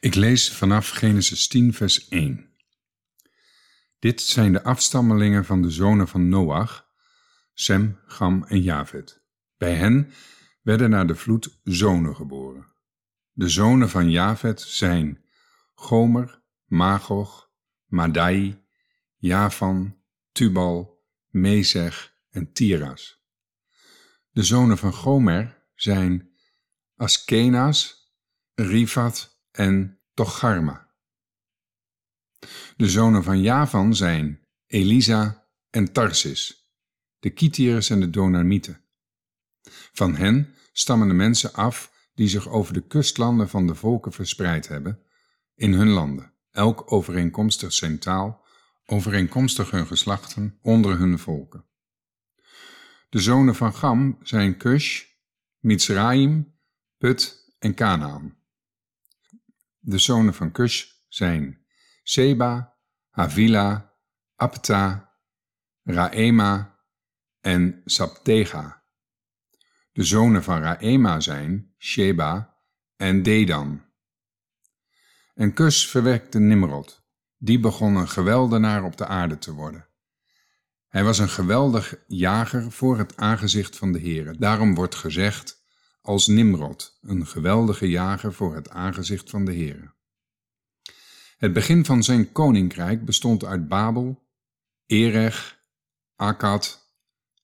Ik lees vanaf Genesis 10, vers 1. Dit zijn de afstammelingen van de zonen van Noach, Sem, Gam en Javet. Bij hen werden na de vloed zonen geboren. De zonen van Javet zijn Gomer, Magog, Madai, Javan, Tubal, Mezeg en Tiras. De zonen van Gomer zijn Askenas, Rifat en Tocharma. De zonen van Javan zijn Elisa en Tarsis, de Kitiërs en de Donamieten. Van hen stammen de mensen af die zich over de kustlanden van de volken verspreid hebben, in hun landen, elk overeenkomstig zijn taal, overeenkomstig hun geslachten, onder hun volken. De zonen van Gam zijn Cush, Mizraim, Put en Canaan. De zonen van Cush zijn Seba, Havila, Apta, Raema en Saptega. De zonen van Raema zijn Sheba en Dedan. En Kus verwekte Nimrod. Die begon een geweldenaar op de aarde te worden. Hij was een geweldig jager voor het aangezicht van de Heere. Daarom wordt gezegd als Nimrod, een geweldige jager voor het aangezicht van de Heere. Het begin van zijn koninkrijk bestond uit Babel, Erech, Akkad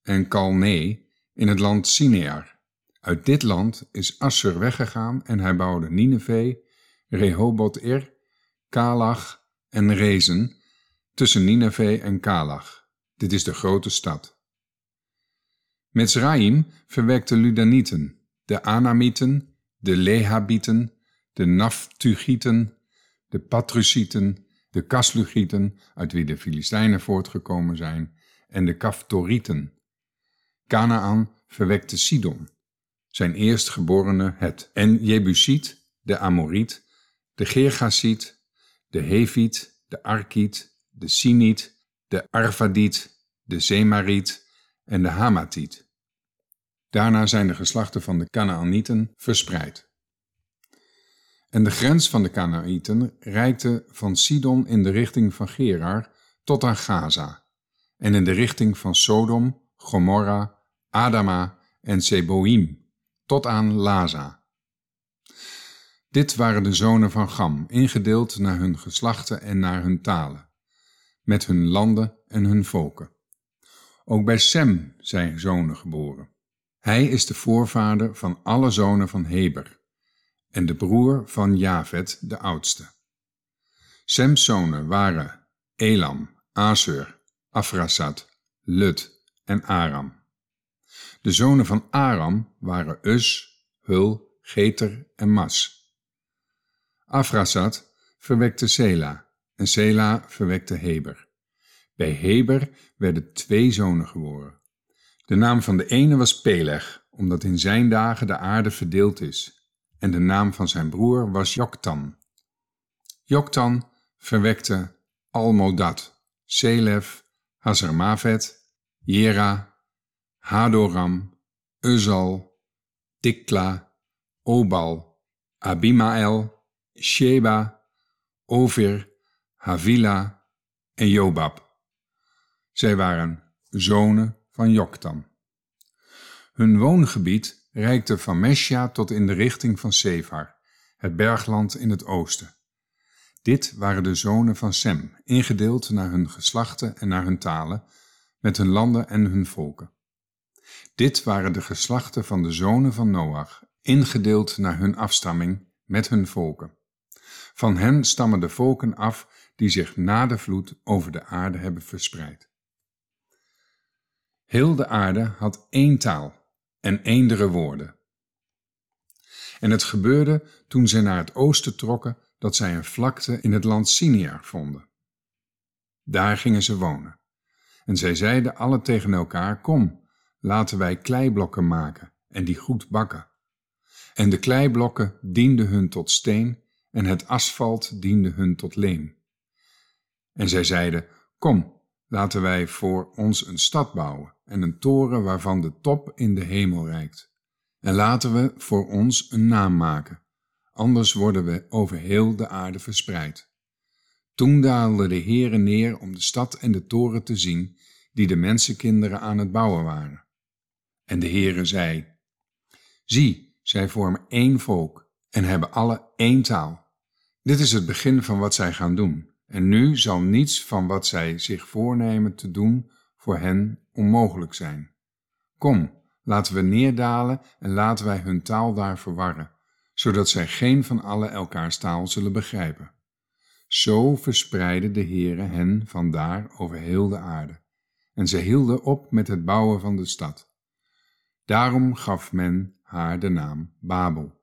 en Kalne in het land Sinear. Uit dit land is Assur weggegaan en hij bouwde Nineveh, Rehoboth-ir, Kalach en Rezen tussen Nineveh en Kalach. Dit is de grote stad. Metzraim verwekte Ludanieten, de Anamieten, de Lehabieten, de Naftugieten, de Patrusieten, de Kaslugieten, uit wie de Filistijnen voortgekomen zijn, en de Kaftorieten. Canaan verwekte Sidon, zijn eerstgeborene Het, en Jebusiet, de Amoriet, de Gergasiet, de Heviet, de Arkiet, de Siniet, de Arvadiet, de Zemariet en de Hamatiet. Daarna zijn de geslachten van de Canaanieten verspreid. En de grens van de Canaanieten reikte van Sidon in de richting van Gerar tot aan Gaza, en in de richting van Sodom, Gomorra, Adama en Seboim, tot aan Laza. Dit waren de zonen van Gam, ingedeeld naar hun geslachten en naar hun talen, met hun landen en hun volken. Ook bij Sem zijn zonen geboren. Hij is de voorvader van alle zonen van Heber en de broer van Javet, de oudste. Sems zonen waren Elam, Asur, Afrasat, Lut en Aram. De zonen van Aram waren Us, Hul, Geter en Mas. Afrasat verwekte Sela en Sela verwekte Heber. Bij Heber werden twee zonen geboren. De naam van de ene was Peleg, omdat in zijn dagen de aarde verdeeld is, en de naam van zijn broer was Joktan. Joktan verwekte Almodad, Selef, Hazarmavet, Jera, Hadoram, Uzal, Dikla, Obal, Abimael, Sheba, Ovir, Havila en Jobab. Zij waren zonen van Joktan. Hun woongebied reikte van Mesja tot in de richting van Sefar, het bergland in het oosten. Dit waren de zonen van Sem, ingedeeld naar hun geslachten en naar hun talen, met hun landen en hun volken. Dit waren de geslachten van de zonen van Noach, ingedeeld naar hun afstamming, met hun volken. Van hen stammen de volken af die zich na de vloed over de aarde hebben verspreid. Heel de aarde had één taal en eendere woorden. En het gebeurde toen zij naar het oosten trokken dat zij een vlakte in het land Sinear vonden. Daar gingen ze wonen. En zij zeiden alle tegen elkaar: Kom, laten wij kleiblokken maken en die goed bakken. En de kleiblokken dienden hun tot steen en het asfalt diende hun tot leem. En zij zeiden: Kom, laten wij voor ons een stad bouwen en een toren waarvan de top in de hemel reikt. En laten we voor ons een naam maken, anders worden we over heel de aarde verspreid. Toen daalde de Heere neer om de stad en de toren te zien die de mensenkinderen aan het bouwen waren. En de Heere zei, Zie, zij vormen één volk en hebben alle één taal. Dit is het begin van wat zij gaan doen, en nu zal niets van wat zij zich voornemen te doen voor hen onmogelijk zijn. Kom, laten we neerdalen en laten wij hun taal daar verwarren, zodat zij geen van alle elkaars taal zullen begrijpen. Zo verspreidde de Heere hen vandaar over heel de aarde, en zij hielden op met het bouwen van de stad. Daarom gaf men haar de naam Babel.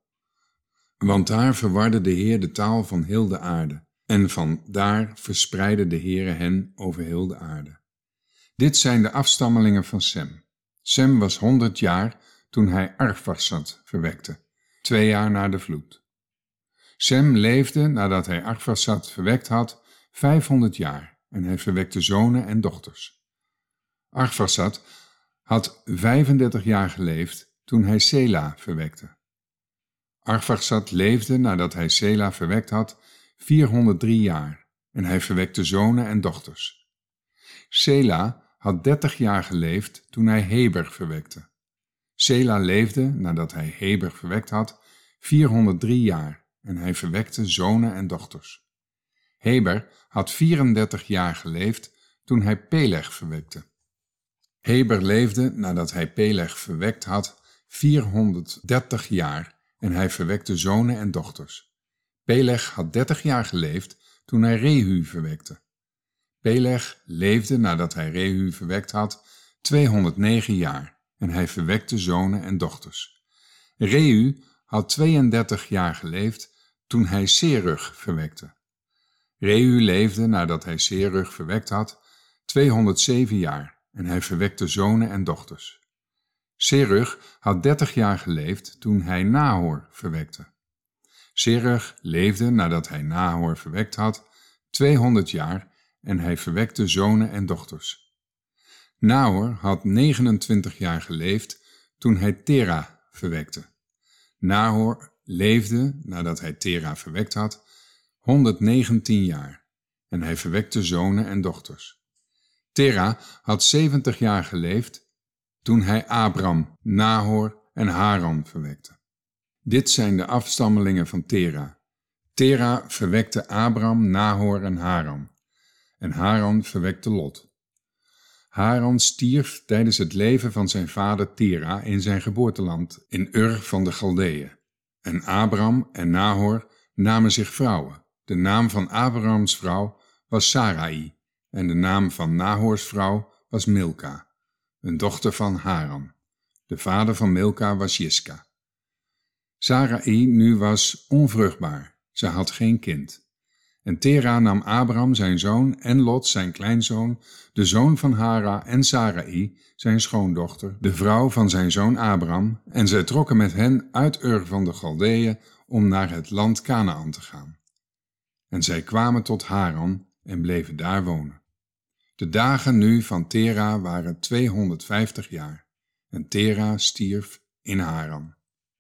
Want daar verwarde de Heer de taal van heel de aarde, en van daar verspreidde de Heere hen over heel de aarde. Dit zijn de afstammelingen van Sem. Sem was honderd jaar toen hij Arphaxad verwekte, twee jaar na de vloed. Sem leefde nadat hij Arphaxad verwekt had, vijfhonderd jaar en hij verwekte zonen en dochters. Arphaxad had 35 jaar geleefd toen hij Sela verwekte. Arphaxad leefde nadat hij Sela verwekt had 403 jaar en hij verwekte zonen en dochters. Sela had 30 jaar geleefd toen hij Heber verwekte. Sela leefde nadat hij Heber verwekt had 403 jaar en hij verwekte zonen en dochters. Heber had 34 jaar geleefd toen hij Peleg verwekte. Heber leefde nadat hij Peleg verwekt had 430 jaar en hij verwekte zonen en dochters. Peleg had 30 jaar geleefd toen hij Rehu verwekte. Peleg leefde nadat hij Rehu verwekt had 209 jaar en hij verwekte zonen en dochters. Rehu had 32 jaar geleefd toen hij Serug verwekte. Rehu leefde nadat hij Serug verwekt had 207 jaar en hij verwekte zonen en dochters. Serug had dertig jaar geleefd toen hij Nahor verwekte. Serug leefde nadat hij Nahor verwekt had 200 jaar en hij verwekte zonen en dochters. Nahor had 29 jaar geleefd toen hij Tera verwekte. Nahor leefde nadat hij Tera verwekt had 119 jaar en hij verwekte zonen en dochters. Tera had 70 jaar geleefd toen hij Abram, Nahor en Haran verwekte. Dit zijn de afstammelingen van Tera. Tera verwekte Abram, Nahor en Haran. En Haran verwekte Lot. Haran stierf tijdens het leven van zijn vader Tera in zijn geboorteland in Ur van de Galdeeën. En Abram en Nahor namen zich vrouwen. De naam van Abrams vrouw was Sarai en de naam van Nahors vrouw was Milka, een dochter van Haran. De vader van Milka was Jiska. Sarai nu was onvruchtbaar, ze had geen kind. En Tera nam Abram zijn zoon en Lot zijn kleinzoon, de zoon van Hara en Sarai, zijn schoondochter, de vrouw van zijn zoon Abram, en zij trokken met hen uit Ur van de Galdeeën om naar het land Canaan te gaan. En zij kwamen tot Haran en bleven daar wonen. De dagen nu van Tera waren 250 jaar en Tera stierf in Haran.